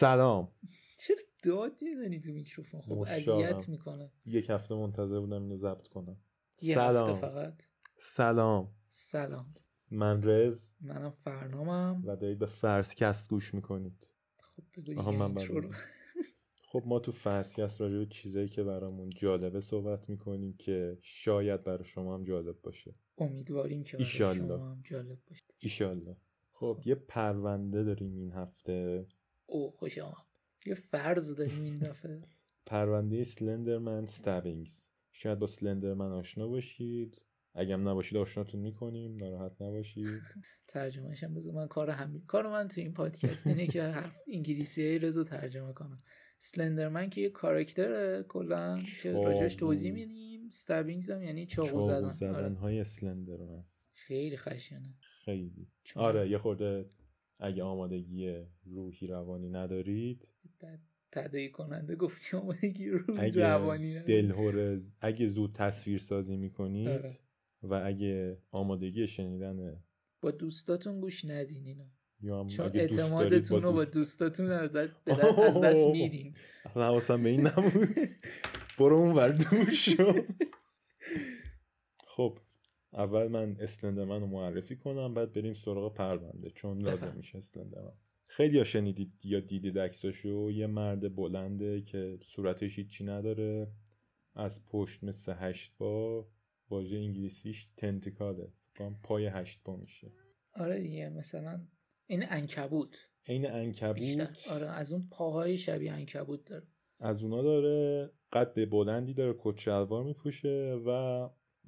سلام. چه داد می‌زنی تو میکروفون؟ خب. اذیت می‌کنه. یک هفته منتظر بودم اینو ضبط کنم. یه سلام. هفته فقط. سلام. سلام. من رز. منم فرنامم. و دارید به فرسکست گوش می‌کنید. خب بگو من. بگم. خب ما تو فرسکست راجع به چیزایی که برامون جالبه صحبت می‌کنیم که شاید برای شما هم جالب باشه. امیدواریم که برای ایشالله. شما هم جالب باشه. ایشالله. خب یه پرونده داریم این هفته. او خوش آمد. یه فرض داریم این دفعه. پرونده سلندرمن ستابینگز شاید با سلندرمن آشنا باشید. اگه هم نباشید آشناتون می‌کنیم ناراحت نباشید. ترجمهش هم بذار من کار همین کار من تو این پادکست اینه که حرف انگلیسی های رزو ترجمه کنم. سلندرمن که یه کاراکتره کلا که. راجعش توضیح میدیم. استابینگز هم یعنی چاقو چاقو زدن. زدن آره. های سلندرمن. خیلی خشنه. خیلی. آره یه خورده اگه آمادگی روحی روانی ندارید بعد تدایی کننده گفتی آمادگی رو اگه روانی نداری. دلهور اگه زود تصویر سازی می‌کنید آره. و اگه آمادگی شنیدن با دوستاتون گوش ندین اینا یا چون اعتمادتون رو با دوست- دوستاتون از دست-. میدین اصلا حواسم به این نبود برو اون ور دور شو خب اول من اسلندرمن رو معرفی کنم بعد بریم سراغ پرونده چون لازم. میشه اسلندرمن خیلی ها شنیدید یا دیدید عکساشو؟ یه مرد بلنده که صورتش هیچی نداره از پشت مثل هشت با واژه انگلیسیش تنتیکاله. پای هشت با میشه. آره دیگه مثلا این انکبوت عین انکبوت بیشتر. آره از اون پاهای شبیه انکبوت داره. از اونا داره قد بلندی داره کت شلوار میپوشه و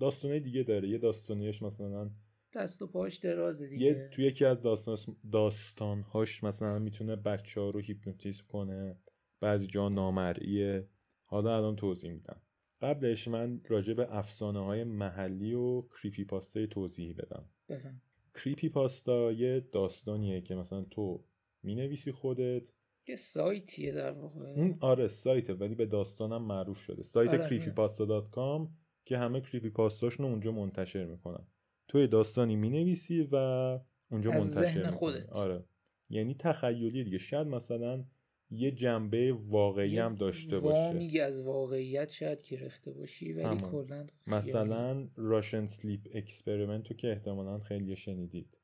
داستانه دیگه داره. یه داستانیش مثلا دست و پاش درازه دیگه. یه تو یکی از داستان داستانهاش مثلا می‌تونه بچه ها رو هیپنوتیزم کنه. بعضی جا نامرئیه. حالا الان توضیح میدم. قبلش من راجع به افسانه های محلی و کریپی پاستا توضیحی بدم. بفهم. کریپی پاستا یه داستانیه که مثلا تو می‌نویسی خودت. یه سایتیه در واقع. اون آره سایته ولی به داستانم معروف شده. سایت آره، creepypasta.com که همه کریپی پاستاشون اونجا منتشر می‌کنن. تو یه داستانی می‌نویسی و اونجا از منتشر ذهن. خودت. آره. یعنی تخیلی دیگه. شاید مثلا یه جنبه واقعی هم داشته باشه. وامیگی از واقعیت شاید گرفته باشی ولی. کلا مثلا Russian Sleep Experiment تو که احتمالا خیلی شنیدید.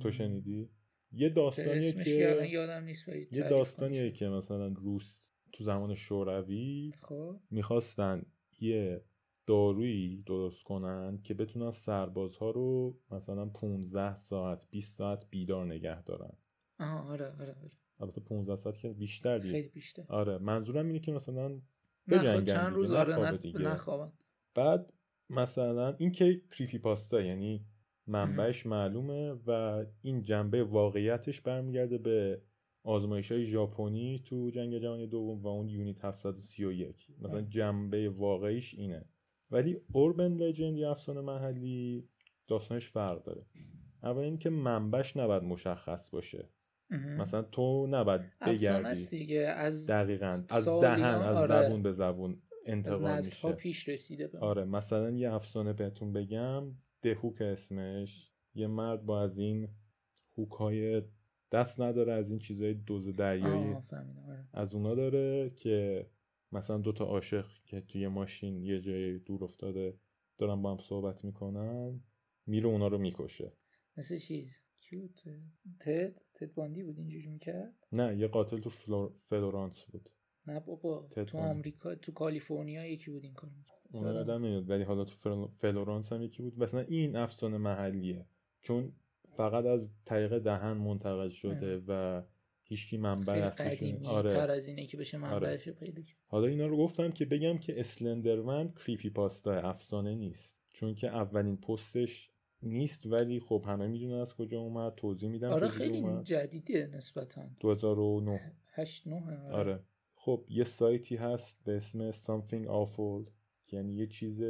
تو شنیدی؟ یه داستانیه که یادم نیست یه داستانیه. که مثلا روس تو زمان شوروی خب. می‌خواستن یه دارویی درست کنن که بتونن سربازها رو مثلا 15 ساعت 20 ساعت بیدار نگه دارن. آها آره آره آره. البته 15 ساعت که بیشتر دیگه. خیلی بیشتر. آره منظورم اینه که مثلا نه بجنگن خب چند روز آره. نخوابن بعد مثلا این که کریپی پاستا یعنی منبعش معلومه و این جنبه واقعیتش برمیگرده به آزمایش های ژاپنی تو جنگ جهانی دوم و اون یونیت 731 مثلا آه. جنبه واقعیش اینه. ولی اوربن لجند یا افسانه محلی داستانش فرق داره اول اینکه منبعش نباید مشخص باشه. مثلا تو نباید افسانه است بگردی دیگه از دقیقا از دهن از آره. زبون به زبون از انتقال میشه پیش رسیده به. آره مثلا یه افسانه بهتون بگم دهوک اسمش یه مرد با از این هوک های دست نداره از این چیزای دوز دریایی آره. از اونا داره که مثلا دوتا عاشق که توی ماشین یه جای دور افتاده دارن با هم صحبت می‌کنن میره اونا رو می‌کشه. مثل چیز؟ کی بود تد؟ تد باندی بود اینجوری می‌کرد؟ نه یه قاتل تو فلور... فلورانس بود. نه بابا تو. آمریکا تو کالیفرنیا یکی بود این کار آره. یادم نمیاد ولی حالا تو فل... فلورانس هم یکی بود. مثلا این افسانه محلیه. چون فقط از طریق دهن منتقل شده و هیچکی منبع خیلی اصلیش قدیمی آره. تر از اینه که بشه منبعش پیدا کرد. حالا اینا رو گفتم که بگم که Slenderman creepypasta افسانه نیست. چون که اولین پستش نیست ولی خب همه می‌دونن از کجا اومد. توضیح میدم آره خیلی اومد. جدیده نسبتا. 2009 هشت نه آره. خب یه سایتی هست به اسم something awful که یعنی یه چیز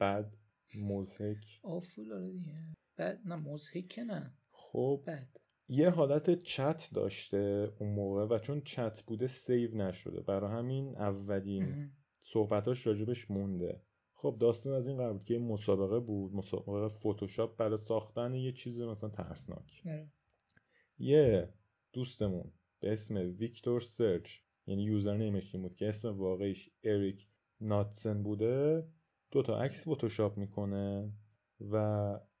بد مضحک. آفول آره دیگه. بعد نه مزهک نه. خب. بعد یه حالت چت داشته اون موقع و چون چت بوده سیو نشده. برای همین اولین. صحبتاش راجبش مونده. خب داستان از این قرار بود که یه مسابقه بود. مسابقه فتوشاپ برای ساختن یه چیز مثلا ترسناک. آره. یه دوستمون به اسم ویکتور سرج یعنی username ش بود که اسم واقعیش اریک ناتسن بوده دو تا عکس فتوشاپ می‌کنه و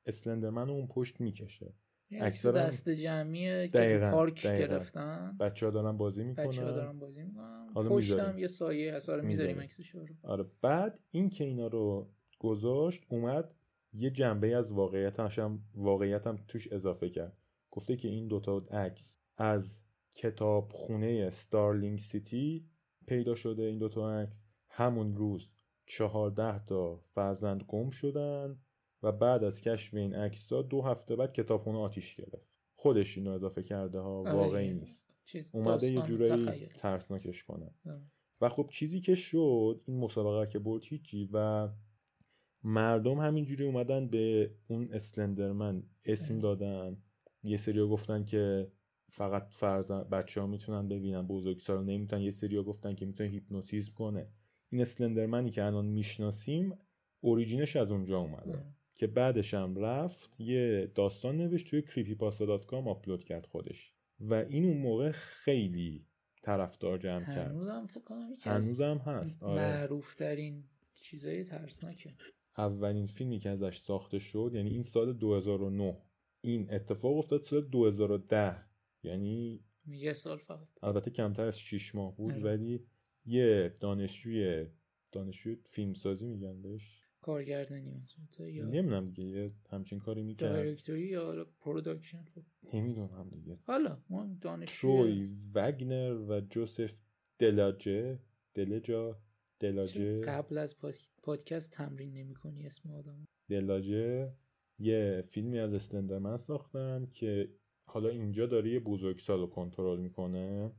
Slenderman اون پشت می‌کشه. اکثرا دست جمعی که تو پارک گرفتن. بچه ها دارن بازی می‌کنن. بچه ها دارن بازی می‌کنن. پشتم یه سایه هست. آره می‌ذاریم عکسش رو. آره بعد این که اینا رو گذاشت اومد یه جنبه از واقعیت هم واقعیت هم توش اضافه کرد. گفته که این دوتا عکس از کتاب خونه Stirling City پیدا شده این دوتا عکس. همون روز چهارده تا فرزند گم شدن. و بعد از کشف این عکس دو هفته بعد کتابخونه آتیش گرفت. خودش اینو اضافه کرده ها آره، واقعی نیست. اومده یه جورایی ترسناکش کنه. و خب چیزی که شد این مسابقه که برد هیچی و مردم همینجوری اومدن به اون Slenderman اسم دادن. یه سری گفتن که فقط فرزن بچه ها می‌تونن ببینن بزرگسال نمی‌تونن. یه سری گفتن که می‌تونه هیپنوتیزم کنه. این Slenderman ی که الان می‌شناسیم origin ش از اونجا اومده. که بعدش هم رفت یه داستان نوشت توی creepy کام آپلود کرد خودش. و این اون موقع خیلی طرفدار جمع کرد. هنوزم فکر کنم هنوزم هست آره. معروف ترین چیزای ترسناکه. اولین فیلمی که ازش ساخته شد یعنی این سال 2009 این اتفاق افتاد سال 2010 یعنی یه سال فقط. البته کمتر از 6 ماه بود اره. ولی یه دانشجوی دانشجوی فیلمسازی میگن بهش. کارگردانی یا نمی‌دونم دیگه یه همچین کاری می‌کرد. دایرکتوری یا پروداکشن؟ خب. نمی‌دونم دیگه. حالا ما دانشجو وگنر و جوزف دلاجه. دلجا دلاجه. قبل از پادکست تمرین نمی‌کنی اسم آدم؟ دلاجه یه فیلمی از اسلندرمن ساختن که حالا اینجا داره یه بزرگسال رو کنترل می‌کنه.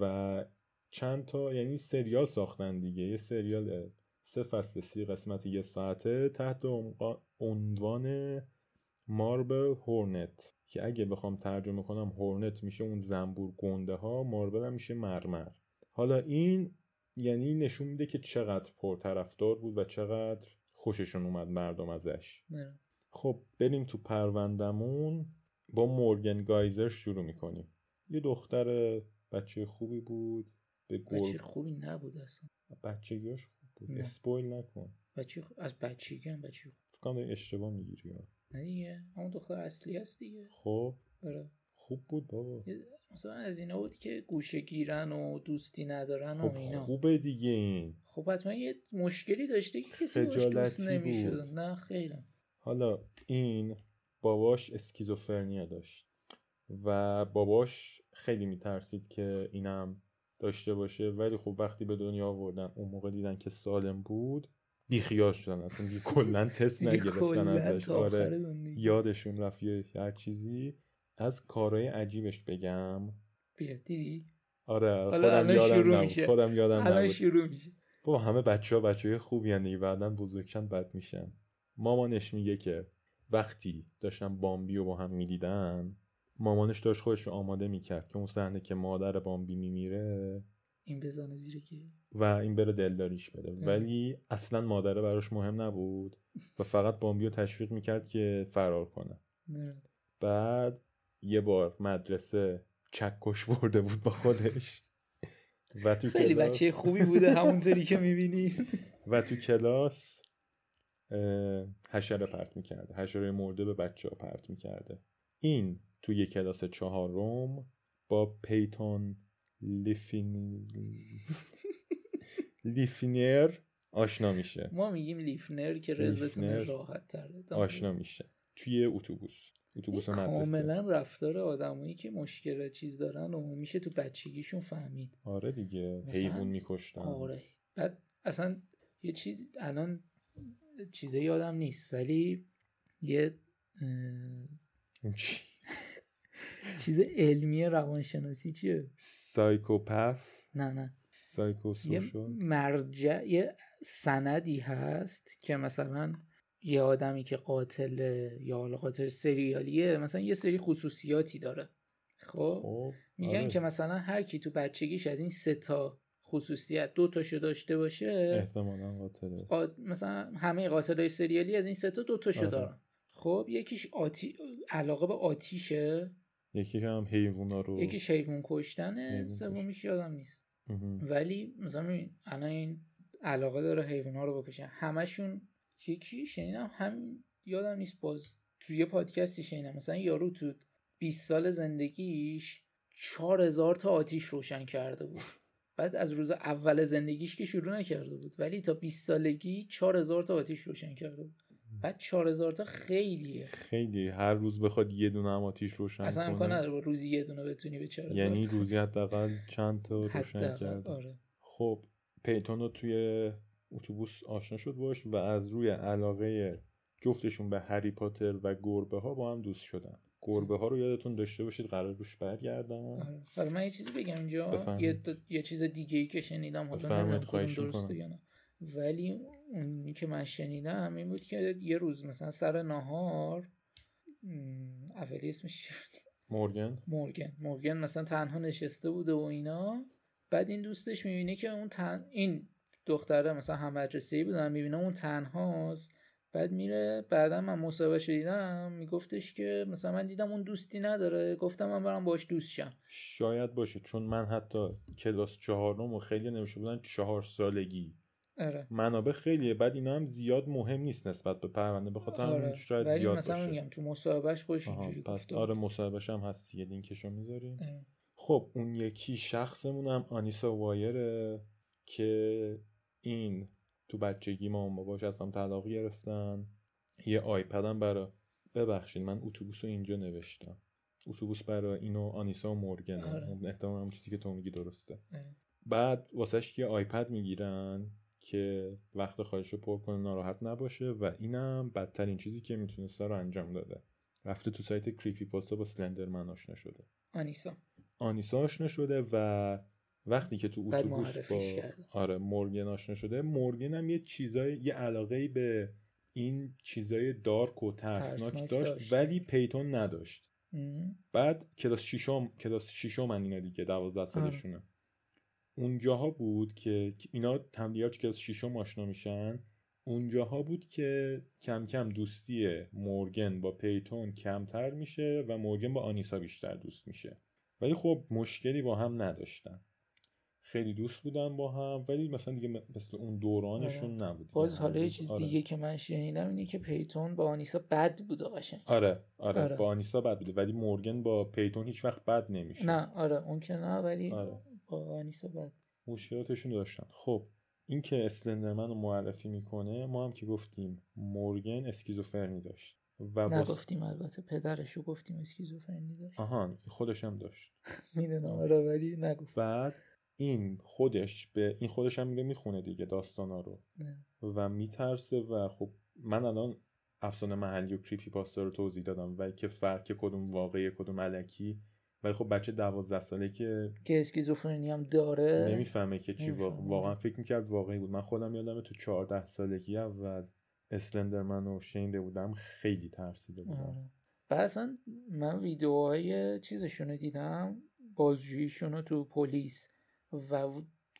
و چند تا یعنی سریال ساختن دیگه یه سریال سه فصل سی قسمت یه ساعته تحت عنوان ماربل هورنت که اگه بخوام ترجمه کنم هورنت میشه اون زنبور گنده ها ماربل هم میشه مرمر. حالا این یعنی نشون میده که چقدر پرطرفدار بود و چقدر خوششون اومد مردم ازش. نه. خب بریم تو پروندمون با مورگن گایزر شروع می‌کنیم. یه دختر بچه خوبی بود. به بچه خوبی نبود اصلا. بچگیاش خوب بود نه. اسپویل نکن. بچه خ... از بچگی هم بچه خوب فکر اشتباه می‌گیری نه دیگه اون دختر اصلی هست دیگه. خب. آره. خوب بود بابا. مثلا از اینا بود که گوشه گیرن و دوستی ندارن خب و اینا. خوبه دیگه این. خب حتما یه مشکلی داشته که کسی باش دوست نمی‌شد. نه خیلی. حالا این باباش اسکیزوفرنیا داشت و باباش خیلی میترسید که اینم داشته باشه. ولی خب وقتی به دنیا آوردن اون موقع دیدن که سالم بود بیخیال شدن. اصلا دیگه کلا تست نگرفتن ازش. آره یادشون رفت هر چیزی. از کارهای عجیبش بگم. بیا دیدی؟ آره خودم یادم میشه. خودم یادم الان شروع میشه. با همه بچه ها بچه های خوبی هن بعدا بزرگشن بد میشن. مامانش میگه که وقتی داشتن بامبی رو با هم می‌دیدن مامانش داشت خودش رو آماده می‌کرد که اون صحنه که مادر بامبی میمیره این بزنه زیر و این بره دلداریش بده. ولی اصلا مادره براش مهم نبود و فقط بامبی رو تشویق می‌کرد که فرار کنه. نه. بعد یه بار مدرسه چکش برده بود با خودش. و تو خیلی کلاس... بچه خوبی بوده همونطوری که می‌بینی. و تو کلاس حشره پرت می‌کرده. حشره مرده به بچه ها پرت می‌کرده. این توی کلاس چهارم با پیتون لیفین... لیفنر آشنا میشه. ما میگیم لیفنر که رزبتون راحت تره. آشنا میشه. توی اتوبوس. اتوبوس مدرسه. کاملا رفتار آدمایی که مشکل چیز دارن و میشه تو بچگیشون فهمید. آره دیگه حیوان میکشتن. آره. بعد اصلا یه چیز الان چیزه یادم نیست ولی یه چیز علمی روانشناسی چیه؟ سایکوپف نه نه. یه مرجع یه سندی هست که مثلا یه آدمی که قاتل یا حالا قاتل سریالیه مثلا یه سری خصوصیاتی داره. خب, خب، میگن آره. که مثلا هر کی تو بچگیش از این سه تا خصوصیت دو تاشو داشته باشه احتمالا قاتله. قا... مثلا همه قاتلای سریالی از این سه تا دو تاشو آره. دارن. خب یکیش آتی... علاقه به آتیشه؟ یکی هم حیوونا رو. یکی حیوان کشتنه سومیش یادم نیست. ولی مثلا الان این علاقه داره حیوونا رو بکشه. همشون یکی شنیدم هم یادم نیست باز توی پادکستی شنیدم. مثلا یارو تو 20 سال زندگیش 4000 تا آتیش روشن کرده بود. بعد از روز اول زندگیش که شروع نکرده بود. ولی تا 20 سالگی 4000 تا آتیش روشن کرده بود. بعد 4000 تا خیلیه. خیلی. هر روز بخواد یه دونه هم آتیش روشن اصلا امکان نداره روزی یه دونه بتونی به 4000 یعنی روزی حداقل چند تا روشن کرده. آره. خب پیتون رو توی اتوبوس آشنا شد باش و از روی علاقه جفتشون به هری پاتر و گربه ها با هم دوست شدن. گربه ها رو یادتون داشته باشید قرار روش برگردم. آره. من یه چیزی بگم اینجا. یه, یه چیز دیگه ای که شنیدم حالا نمی‌دونم درسته یا نه. ولی اونی که من شنیدم این بود که یه روز مثلا سر نهار اولی اسمش مورگن. مورگن. مورگن مثلا تنها نشسته بوده و اینا. بعد این دوستش می‌بینه که اون تن... این دختره مثلا هم مدرسه ای بودن می‌بینه اون تنهاست. بعد میره بعدا من مصاحبه شدیدم میگفتش که مثلا من دیدم اون دوستی نداره. گفتم من برم باش دوست شم. شاید باشه چون من حتی کلاس چهارم و خیلی نمیشه بودن چهار سالگی آره. منابع خیلیه. بعد اینا هم زیاد مهم نیست نسبت به پرونده. به خاطر آره. شاید ولی زیاد مثلا باشه. میگم تو مصاحبهش خودش اینجوری گفته آره مصاحبهش هم هست. یه لینکشو می‌ذاریم. خب اون یکی شخصمون هم آنیسا وایره که این تو بچگی ما با باش اصلا طلاق گرفتن. یه آیپد هم برای ببخشید من اتوبوس رو اینجا نوشتم. اتوبوس برای اینو آنیسا و مورگن آره. احتمال هم چیزی که تو میگی درسته. آره. بعد واسهش یه آیپد می‌گیرن. که وقت خواهش رو پر کنه ناراحت نباشه و اینم بدترین چیزی که می‌تونسته رو انجام داده. رفته تو سایت کریپی پاستا با سلندرمن آشنا شده. آنیسا. آنیسا آشنا شده و وقتی که تو اتوبوس با. آره مورگن آشنا شده. مورگن هم یه چیزای یه علاقه به این چیزای دارک و ترسناک داشت, داشت. ولی پیتون نداشت. ام. بعد کلاس ششم کلاس ششم من اینا دیگه 12 سالشونه. اونجاها بود که اینا تمدیدات کلاس ششم آشنا میشن اونجاها بود که کم کم دوستی مورگن با پیتون کمتر میشه و مورگن با آنیسا بیشتر دوست میشه. ولی خب مشکلی با هم نداشتن. خیلی دوست بودن با هم ولی مثلا دیگه مثل اون دورانشون نبود باز حالا یه چیز آره. دیگه که من شنیدم اینه که پیتون با آنیسا بد بود قشنگ آره, آره. آره. با آنیسا بد بوده ولی مورگن با پیتون هیچ وقت بد نمیشه. نه آره. اون که نه ولی آره. با آنیسا بد مشکلاتشون داشتن. خب این که اسلندرمن رو معرفی می‌کنه ما هم که گفتیم مورگن اسکیزوفرنی داشت و نگفتیم البته پدرشو گفتیم اسکیزوفرنی داشت. آهان خودش هم داشت. می‌دونم ولی نگفت. بعد این خودش به این خودش هم میره می‌خونه دیگه داستانا رو. نه. و میترسه و خب من الان افسانه محلی و کریپی پاستا رو توضیح دادم و که فرق کدوم واقعی کدوم علکی ولی خب بچه دوازده ساله که که اسکیزوفرنی هم داره. نمی‌فهمه که چی واقع... واقعا فکر می‌کرد واقعی بود. من خودم یادمه تو چهارده سالگی اول اسلندرمن رو شنیده بودم خیلی ترسیده بودم. آره. بعد اصلا من ویدیوهای چیزشون رو دیدم بازجوییشون رو تو پلیس و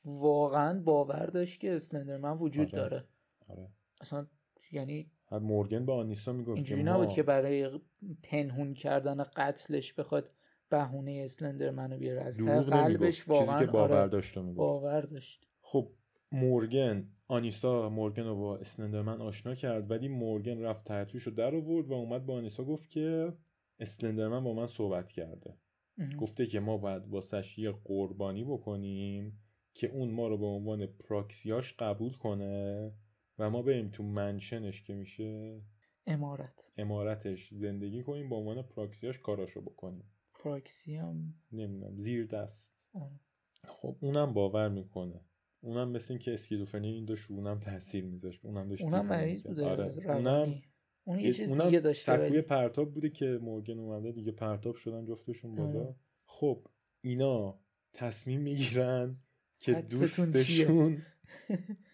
واقعا باور داشت که اسلندرمن وجود آره. داره. آره. اصلا یعنی مورگن با آنیسا می‌گفت اینجوری ما نبود که برای پنهون کردن قتلش بخواد بهونه اسلندرمن رو بیاره. از ته قلبش واقعا چیزی که باور آره، داشت رو می‌گفت. باور داشت. خب مورگن آنیسا مورگن رو با اسلندرمن آشنا کرد ولی مورگن رفت تحتویش رو در آورد و اومد با آنیسا گفت که اسلندرمن با من صحبت کرده. اه. گفته که ما باید واسش یه قربانی بکنیم که اون ما رو به عنوان پراکسیاش قبول کنه و ما بریم تو منشنش که میشه امارت. امارتش زندگی کنیم به عنوان پراکسیاش کاراشو بکنیم. پراکسی هم نمی‌دونم زیر دست آره. خب اونم باور می‌کنه اونم مثل این که اسکیزوفرنی این داشت اونم تاثیر میذاشت اونم داشت اونم مریض. بوده آره. اونم اون یه چیز اونم دیگه داشته سکوی پرتاب بوده که مورگن اومده دیگه پرتاب شدن جفتشون بالا آره. خب اینا تصمیم می‌گیرن که دوستشون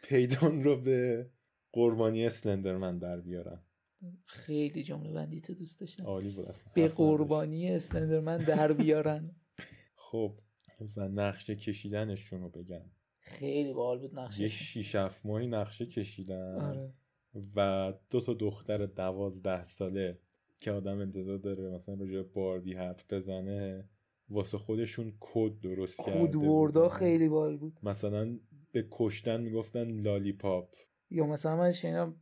پیدان رو به قربانی اسلندرمن در بیارن خیلی جمله بندی تو دوست داشتم. عالی بود اصلا. به. قربانی اسلندرمن در بیارن. خب و نقشه کشیدنشون رو بگم. خیلی باحال بود یه نقشش شیش هفت ماهی نقشه کشیدن. آره. و دو تا دختر دوازده ساله که آدم انتظار داره مثلا راجع باربی حرف بزنه واسه خودشون کد درست کرده کد وردا خیلی بال بود. مثلا به کشتن می‌گفتن لالیپاپ. یا مثلا من شنیدم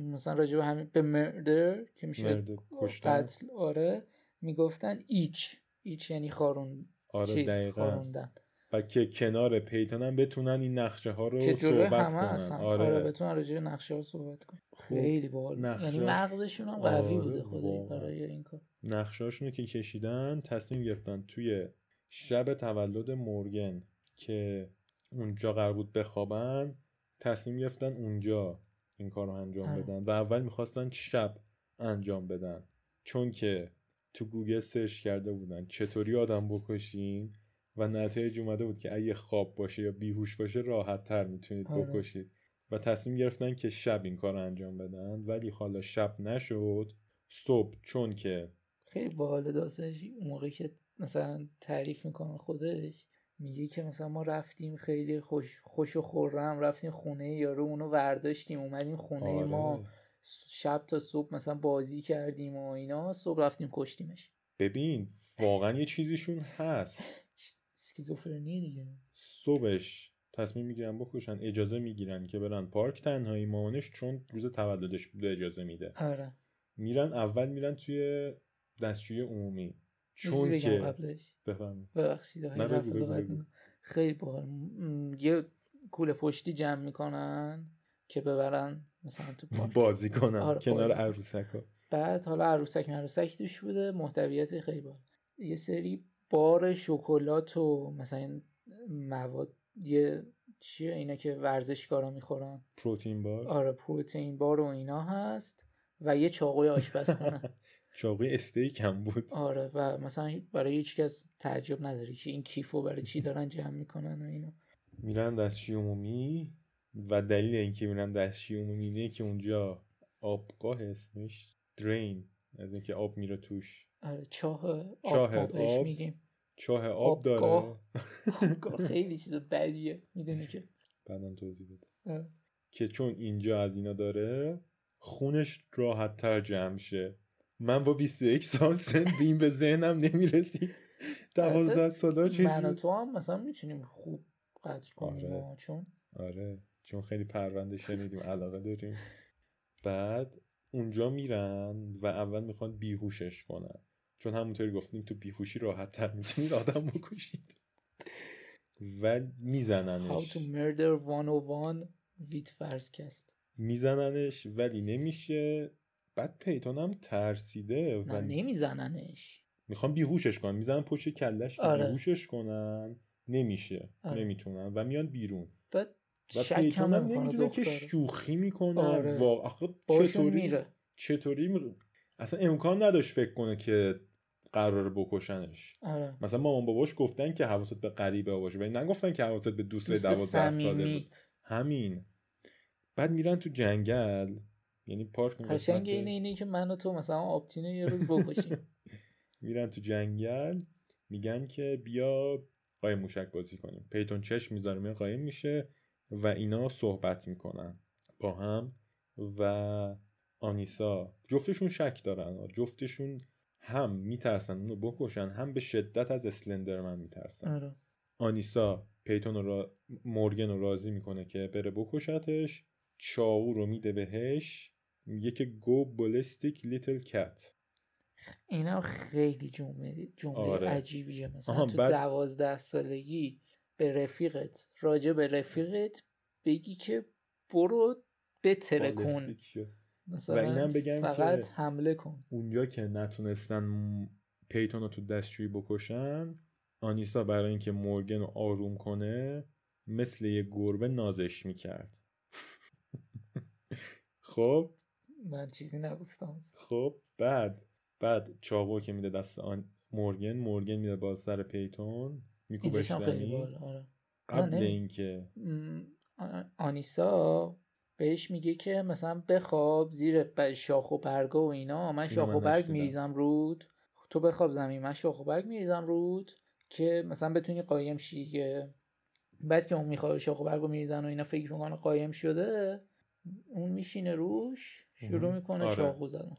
مثلا راجع به همین به مردر که میشه قتل آره می‌گفتن ایچ. ایچ یعنی خارون آره دقیقا. و که کنار پیتان هم بتونن این نقشه ها رو صحبت کنن. آره. آره بتونن راجع به نقشه ها صحبت کنن. خیلی باحال یعنی مغزشون هم قوی آره بوده خدایی برای این کار. نقشهاشون که کشیدن تصمیم گرفتن توی شب تولد مورگن که اونجا قرار بود بخوابن تصمیم گرفتن اونجا این کار رو انجام آره. بدن و اول می‌خواستن شب انجام بدن چون که تو گوگل search کرده بودن چطوری آدم بکشین و نتایج اومده بود که اگه خواب باشه یا بیهوش باشه راحت تر می‌تونید آره. بکشید و تصمیم گرفتن که شب این کار رو انجام بدن ولی حالا شب نشد صبح چون که خیلی باحال داستانش اون موقع که مثلا تعریف می‌کنه خودش میگه که مثلا ما رفتیم خیلی خوش, خوش و خورم رفتیم خونه یارو اونو ورداشتیم اومدیم خونه آره. ما شب تا صبح مثلا بازی کردیم و اینا صبح رفتیم کشتیمش. ببین واقعا یه چیزیشون هست. اسکیزوفرنی دیگه. صبحش تصمیم می‌گیرن بکشن اجازه می‌گیرن که برن پارک تنهایی مامانش چون روز تولدش بوده اجازه میده. آره. میرن اول میرن توی دستشوی عمومی. چون که قبلش. ببخشید خیلی باحال. یه کوله پشتی جمع می‌کنن که ببرن مثلا تو پارک. بازی کنن آره کنار عروسک ها. بعد حالا عروسک عروسک دوش بوده محتویات خیلی باحال. یه سری بار شکلات و مثلا مواد یه چیه اینا که ورزشکارا می‌خورن. پروتئین بار. آره پروتئین بار و اینا هست و یه چاقوی آشپزخونه. چاقوی استیک هم بود. آره و مثلا برای هیچ کس تعجب نداره که این کیفو برای چی دارن جمع می‌کنن و اینا. میرن دستشوی عمومی و دلیل اینکه میرن دستشوی عمومی اینه که اونجا آبگاه اسمش درین از اینکه آب میره توش. آره چاه آب, چاه آب, میگیم. چاه آب داره. خیلی چیز بدیه می‌دونی که. بعدا توضیح بده. که چون اینجا از اینا داره خونش راحت تر جمع شه. من با 21 سال سن بیم به ذهنم نمی‌رسی. دوازده سالا چه من و تو هم مثلا می‌تونیم خوب قدر کنیم آره. چون آره. چون خیلی پرونده شنیدیم علاقه داریم. بعد اونجا میرن و اول می‌خوان بیهوشش کنن. چون همونطوری گفتیم تو بیهوشی راحت تر می‌تونید آدم بکشید. و میزننش. How to murder 101 with فرسکست میزننش ولی نمیشه. بعد پیتون هم ترسیده و نمیزننش. می‌خوان بیهوشش کنن می‌زنن پشت کلش آره. بیهوشش کنن. نمیشه. آره. نمی‌تونن و میان بیرون. بعد و پیتون هم نمی‌دونه که شوخی می‌کنه. آره. آخه چطوری میره. چطوری می... اصلا امکان نداشت فکر کنه که قرار بکشنش. آره. مثلا مامان باباش گفتن که حواست به غریبه باشه ولی نگفتن که حواست به دوست, دوست دوازده ساله بود. همین. بعد میرن تو جنگل. یعنی پارک قشنگ اینه اینه که من و تو مثلا آپتینه یه روز بکشیم. میرن تو جنگل میگن که بیا قایم موشک بازی کنیم. پیتون چشم می‌ذاره قایم میشه و اینا صحبت می‌کنن با هم و آنیسا. جفتشون شک دارن جفتشون هم میترسن اونو بکشن هم به شدت از اسلندرمن میترسن. آره. آنیسا پیتون رو را... مورگن رو راضی می‌کنه که بره بکشتش چاو رو میده بهش میگه که گو بولستیک لیتل کت اینا خیلی جمله جمله آره. عجیبیه. مثلا تو بعد... دوازده سالگی به رفیقت راجع به رفیقت بگی که برو بتره کن مثلا و اینم بگم فقط که حمله کن. اونجا که نتونستن پیتون رو تو دستشویی بکشن آنیسا برای اینکه مورگن رو آروم کنه مثل یه گربه نازش می‌کرد. خب؟ من چیزی نگفتم. خب بعد بعد چاقو که میده دست آن مورگن مورگن میده با سر پیتون میکوبش آره. قبل اینکه آنیسا بهش میگه که مثلا بخواب زیر شاخ و برگا و اینا. من شاخ و برگ میریزم رود. تو بخواب زمین من شاخ و برگ میریزم رود که مثلا بتونی قایم شی بعد که اون می‌خواد شاخ و برگ رو میریزن و اینا فکر می‌کنه قایم شده اون میشینه روش. شروع می‌کنه آره. شاخو زدن.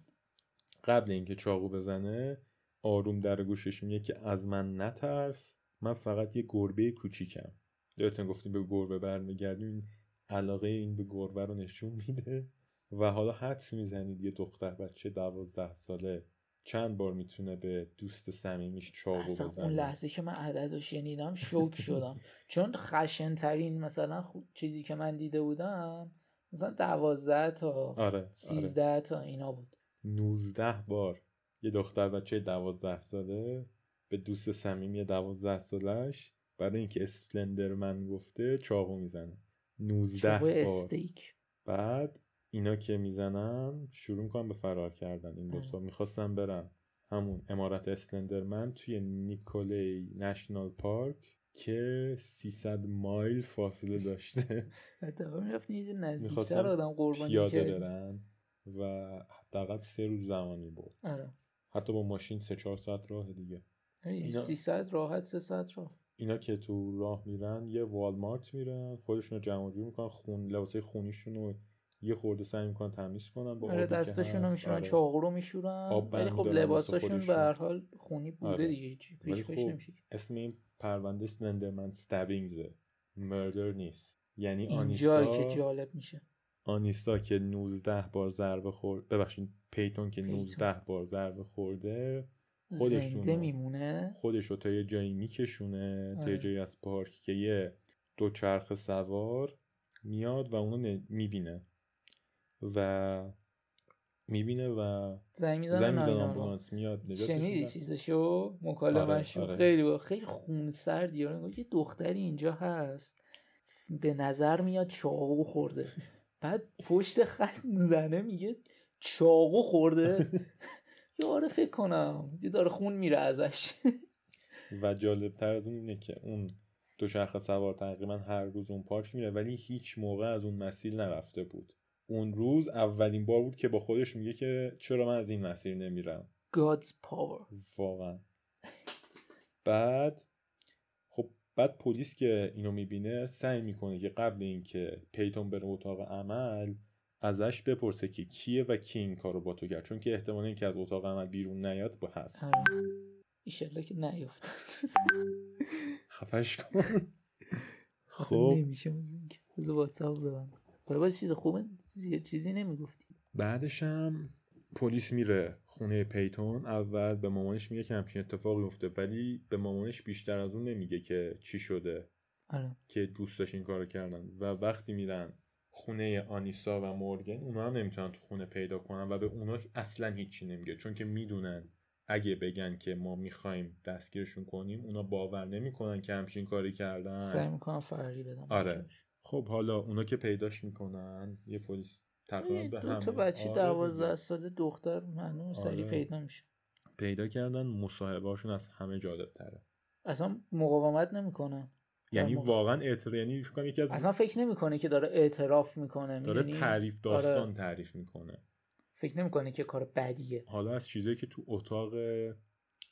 قبل اینکه چاقو بزنه آروم در گوشش میگه که از من نترس من فقط یه گربه کوچیکم. یادتون گفتیم به گربه برمیگردیم علاقه این به گربه رو نشون میده. و حالا حدس می‌زنید یه دختر بچه دوازده ساله چند بار می‌تونه به دوست صمیمیش چاقو بزنه اون لحظه که من عدد رو شنیدم شوک شدم. چون خشن ترین مثلا چیزی که من دیده بودم مثلا دوازده تا آره سیزده آره. تا اینا بود. نوزده بار یه دختر بچه دوازده ساله به دوست صمیمی دوازده سالش برای اینکه اسپلندرمن گفته چاقو می‌زنه. 19 بار. استیک. بعد اینا که می‌زنن شروع می‌کنن به فرار کردن این دوتا. می‌خواستن برن همون امارت اسلندرمن توی نیکولی نشنال پارک. که 300 مایل فاصله داشته. حداقل می‌رفتن یه نزدیکتر آدم قربانی پیاده برن و حداقل سه روز زمانی بود. آره. حتی با ماشین سه چهار ساعت راه دیگه. اینا... 300 راحت سه ساعت راه. اینا که تو راه میرن یه والمارت میرن خودشون رو جمع جور می‌کنن خون لباسای خونیشون رو یه خورده سعی می‌کنن تمیز کنن با آره دستاشون رو میشورن آره. چاقو میشورن. ولی خب لباساشون به هر حال خونی بوده آره. دیگه چی پیش پیش نمیشه. اسم این پرونده سلندرمن استابینگزه مردر نیست. یعنی آنیسا که جالب میشه. آنیسا که 19 بار ضربه خورد ببخشید پیتون که 19 بار ضربه خورده خودشون زنده میمونه. خودش رو تا یه جایی میکشونه تا یه آره. جایی از پارک که یه دوچرخ سوار میاد و اونو می‌بینه. و می‌بینه و زنگ می‌زنه آمبولانس میاد شنیدی چیزشو مکالمه‌شو؟ آره، آره. خیلی با خیلی خونسردی یه دختری اینجا هست. به نظر میاد چاقو خورده. بعد پشت خط زنه میگه چاقو خورده. یاره فکر کنم. داره خون میره ازش. و جالب تر از اون اینه که اون دوچرخه سوار تقریبا هر روز اون پارک میره ولی هیچ موقع از اون مسیر نرفته بود. اون روز اولین بار بود که با خودش میگه که چرا من از این مسیر نمیرم. God's power. واقعا. بعد خب بعد پلیس که اینو می‌بینه سعی می‌کنه که قبل اینکه پیتون بره اتاق عمل ازش بپرسه که کیه و کی این کارو با تو کرد. چون که احتمال اینکه از اتاق عمل بیرون نیاد با هست. آره. ایشالله که نیفتد خفش کن. خب نمیشه از واتساپ ببند باید چیز خوبه چیزی نمی‌گفتی. بعدشم پلیس میره خونه پیتون اول به مامانش میگه که همچین اتفاقی افته ولی به مامانش بیشتر از اون نمیگه که چی شده. آره. که دوستش این کارو کردن. و وقتی میرن خونه آنیسا و مورگن اونا هم نمی‌تونن تو خونه پیدا کنن و به اونا اصلا هیچی نمیگه. چون که می‌دونن اگه بگن که ما می‌خوایم دستگیرشون کنیم اونا باور نمی‌کنن که همچین کاری کردن. سعی می‌کنن فراری بدن آره. خب حالا اونا که پیداش می‌کنن یه پلیس تقریبا به هم دو تا بچه آره دوازده ساله دختر منو سری آره. پیدا میشه. پیدا کردن مصاحبهاشون از همه جالب تره. اصلا مقاومت نمی‌کنن یعنی واقعا اعتراف یعنی فکر یکی از اصلا فکر نمی‌کنه که داره اعتراف می‌کنه داره تعریف داستان آره. تعریف می‌کنه. فکر نمی‌کنه که کار بدیه. حالا از چیزایی که تو اتاق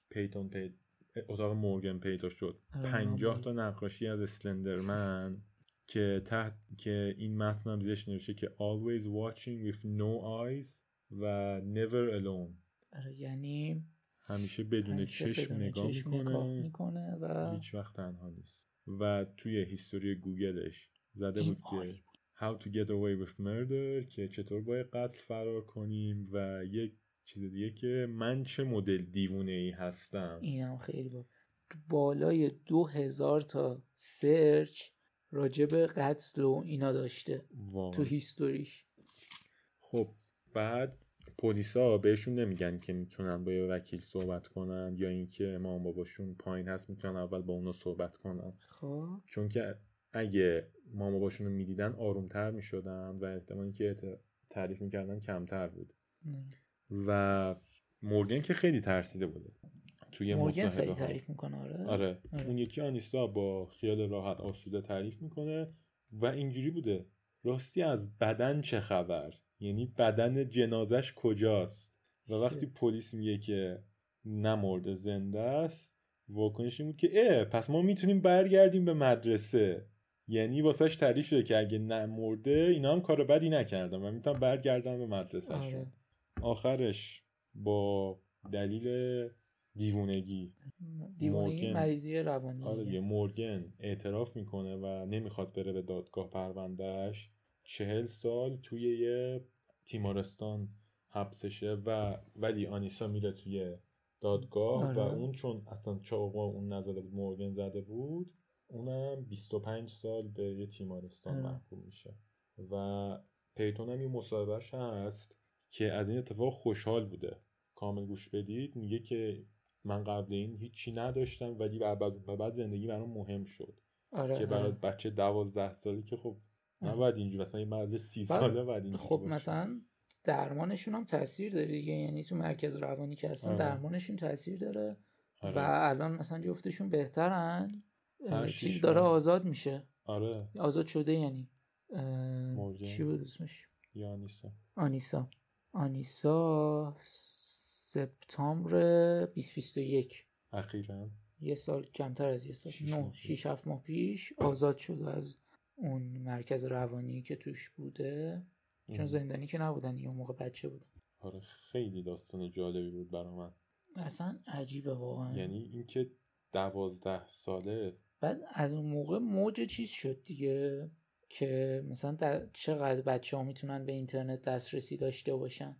پیتون پی... اتاق مورگن پیدا شد آره، پنجاه تا نقاشی از اسلندرمن که تحت که این متن هم زیرش نوشته که always watching with no eyes و never alone. آره یعنی همیشه بدون چشم نگاه می‌کنه, می‌کنه و هیچ وقت تنها نیست. و توی هیستوری گوگلش زده بود که How to get away with murder که چطور باید قتل فرار کنیم و یک چیز دیگه که من چه مدل دیوونه ای هستم. اینم خیلی با بالای دو هزار تا سرچ راجب قتل و اینا داشته تو هیستوریش. خب بعد پلیسا بهشون نمیگن که می‌تونن با یه وکیل صحبت کنن یا اینکه امام باباشون پایین هست می‌تونن اول با اونا صحبت کنن. خب. چون که اگه ماما باباشون رو می‌دیدن آرومتر می‌شدن و احتمالی که تعریف می‌کردن کمتر بود. و مورگن که خیلی ترسیده بوده. توی مورگن سریع تعریف می‌کنه آره. آره. آره. اون یکی آنیستا با خیال راحت آسوده تعریف می‌کنه و اینجوری بوده راستی از بدن چه خبر یعنی بدن جنازش کجاست و وقتی پلیس میگه که نمرده زنده است واکنش بود که اه پس ما می‌تونیم برگردیم به مدرسه یعنی واسهش تعریف شده که اگه نمرده اینا هم کار بدی نکردن و می‌تونم برگردن به مدرسهشون آره. آخرش با دلیل دیوونگی. دیوونگی مریضی روانی آره دیگه. مورگن اعتراف می‌کنه و نمی‌خواد بره به دادگاه پروندهش چهل سال توی یه تیمارستان حبسشه و ولی آنیسا میره توی دادگاه و آره. اون چون اصلا چاقا اون نزده بود مورگن زده بود اونم 25 سال به یه تیمارستان آره. محکوم میشه. و پیتون هم یه مصاحبهش هست که از این اتفاق خوشحال بوده. کامل گوش بدید. میگه که من قبل این هیچی نداشتم ولی بعد, بعد زندگی برام مهم شد. آره که برای آره. بچه دوازده سالی که خب نباید اینجوری مثلا این مرد سی ساله بعد اینجوری خب مثلا درمانشون هم تاثیر داره دیگه یعنی تو مرکز روانی که هستن آره. درمانشون تاثیر داره آره. و الان مثلا جفتشون بهترن چیز داره آزاد میشه. آره. آزاد شده یعنی چی بود اسمش؟ یا آنیسا. آنیسا. آنیسا سپتامبر 2021 اخیرا. یه سال کمتر از یه سال. نه 6 7 ماه پیش آزاد شده از اون مرکز روانی که توش بوده. چون زندانی که نبودن یه موقع بچه بودن. آره خیلی داستان جالبی بود برا من. اصلا عجیبه واقعا. یعنی اینکه دوازده ساله. بعد از اون موقع موج چیز شد دیگه که مثلا در چقدر بچه ها می‌تونن به اینترنت دسترسی داشته باشن.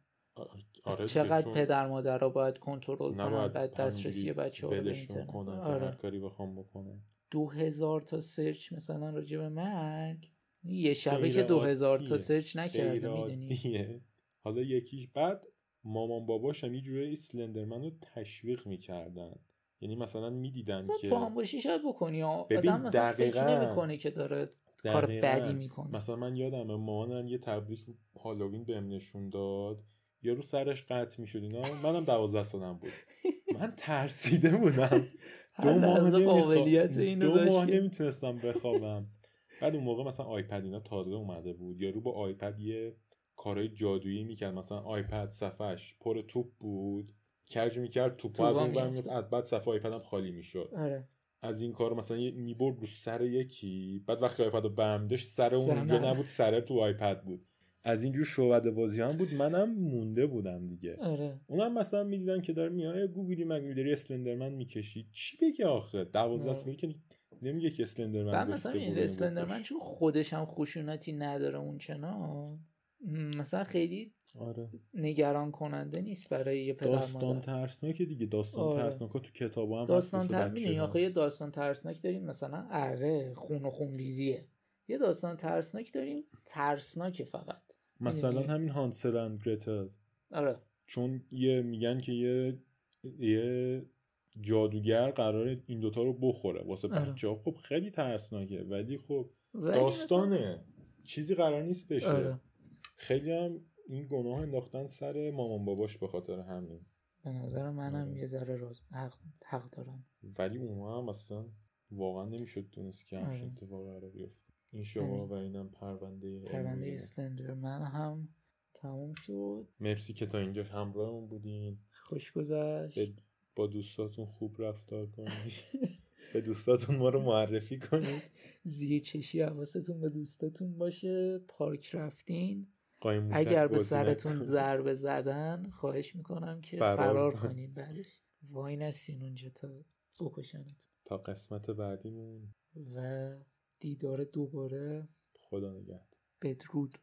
آره چقدر پدر مادر را باید کنترل کنن بعد دسترسی بچه ها به اینترنت. آره. کاری بخوام بکنن. دو هزار تا سرچ مثلا راجع به مرگ؟ یه شبه که دو هزار تا سرچ نکرده می‌دونی؟ حالا یکیش بعد مامان باباش هم یه جوری سلندرمن رو تشویق می‌کردن. یعنی مثلا می‌دیدن که تو هم باشی شاید بکنی آدم مثلا فکر نمی‌کنه که داره کار بدی می‌کنه. مثلا من یادم مامانم یه تبریک هالووین بهم نشون داد. یارو سرش قطع می‌شد اینا منم دوازده سالم بود. من ترسیده بودم. دو ماه قابلیت اینو دو ماه نمی‌تونستم بخوابم. بعد اون موقع مثلا آیپد اینا تازه اومده بود. یارو با آیپد یه کارهای جادویی می‌کرد. مثلا آیپد صفحش پر توپ بود. کج می‌کرد توپ از اون از بعد صفحه آیپد هم خالی می‌شد. آره. از این کار مثلا می‌برد رو سر یکی. بعد وقتی آیپد رو برم داشت سر اون اونجا نبود سر تو آیپد بود. از اینجور شعبده بازی هم بود منم مونده بودم دیگه. آره. اونم مثلا می‌دیدن که داره میای گوگلی مگولی داری Slenderman می‌کشی چی بگه آخه؟ دوازده سالی که نمیگه که اسلندرمن بعد مثلا این اسلندرمن چون خودش هم خشونتی نداره اون چنان مثلا خیلی آره. نگران کننده نیست برای یه پدر داستان ترسناک دیگه. داستان آره. ترسناک تو کتاب هم داستان ترسناک یه داستان ترسناک داریم مثلا اره خون و خون ریزیه یه داستان ترسناک داریم ترسناک فقط. مثلا همین هانسل اند گرتل آره. چون یه میگن که یه یه جادوگر قرار این دوتا رو بخوره. واسه آره. بچه خب خیلی ترسناکه. ولی خب داستانه. چیزی قرار نیست بشه. آره. خیلی هم این گناه انداختن سر مامان باباش به خاطر همین. به نظر منم آره. یه ذره راز حق, حق دارن. ولی اونها هم اصلا واقعا نمی‌شد دونست که همچین آره. اتفاق قرار بیفته. این شما و اینم پرونده پرونده اسلندر من هم تموم شد. مرسی که تا اینجا همراهمون بودین. خوش گذشت. با دوستاتون خوب رفتار کنید. به دوستاتون ما رو معرفی کنید. زیر چشی حواستون به دوستاتون باشه. پارک رفتین. اگر به سرتون ضربه زدن خواهش می‌کنم که فرار, فرار کنید. بعدش وای نسین اونجا تا بکشنت. تا قسمت بعدیمون. و دیدار دوباره خدا نگهد بدرود.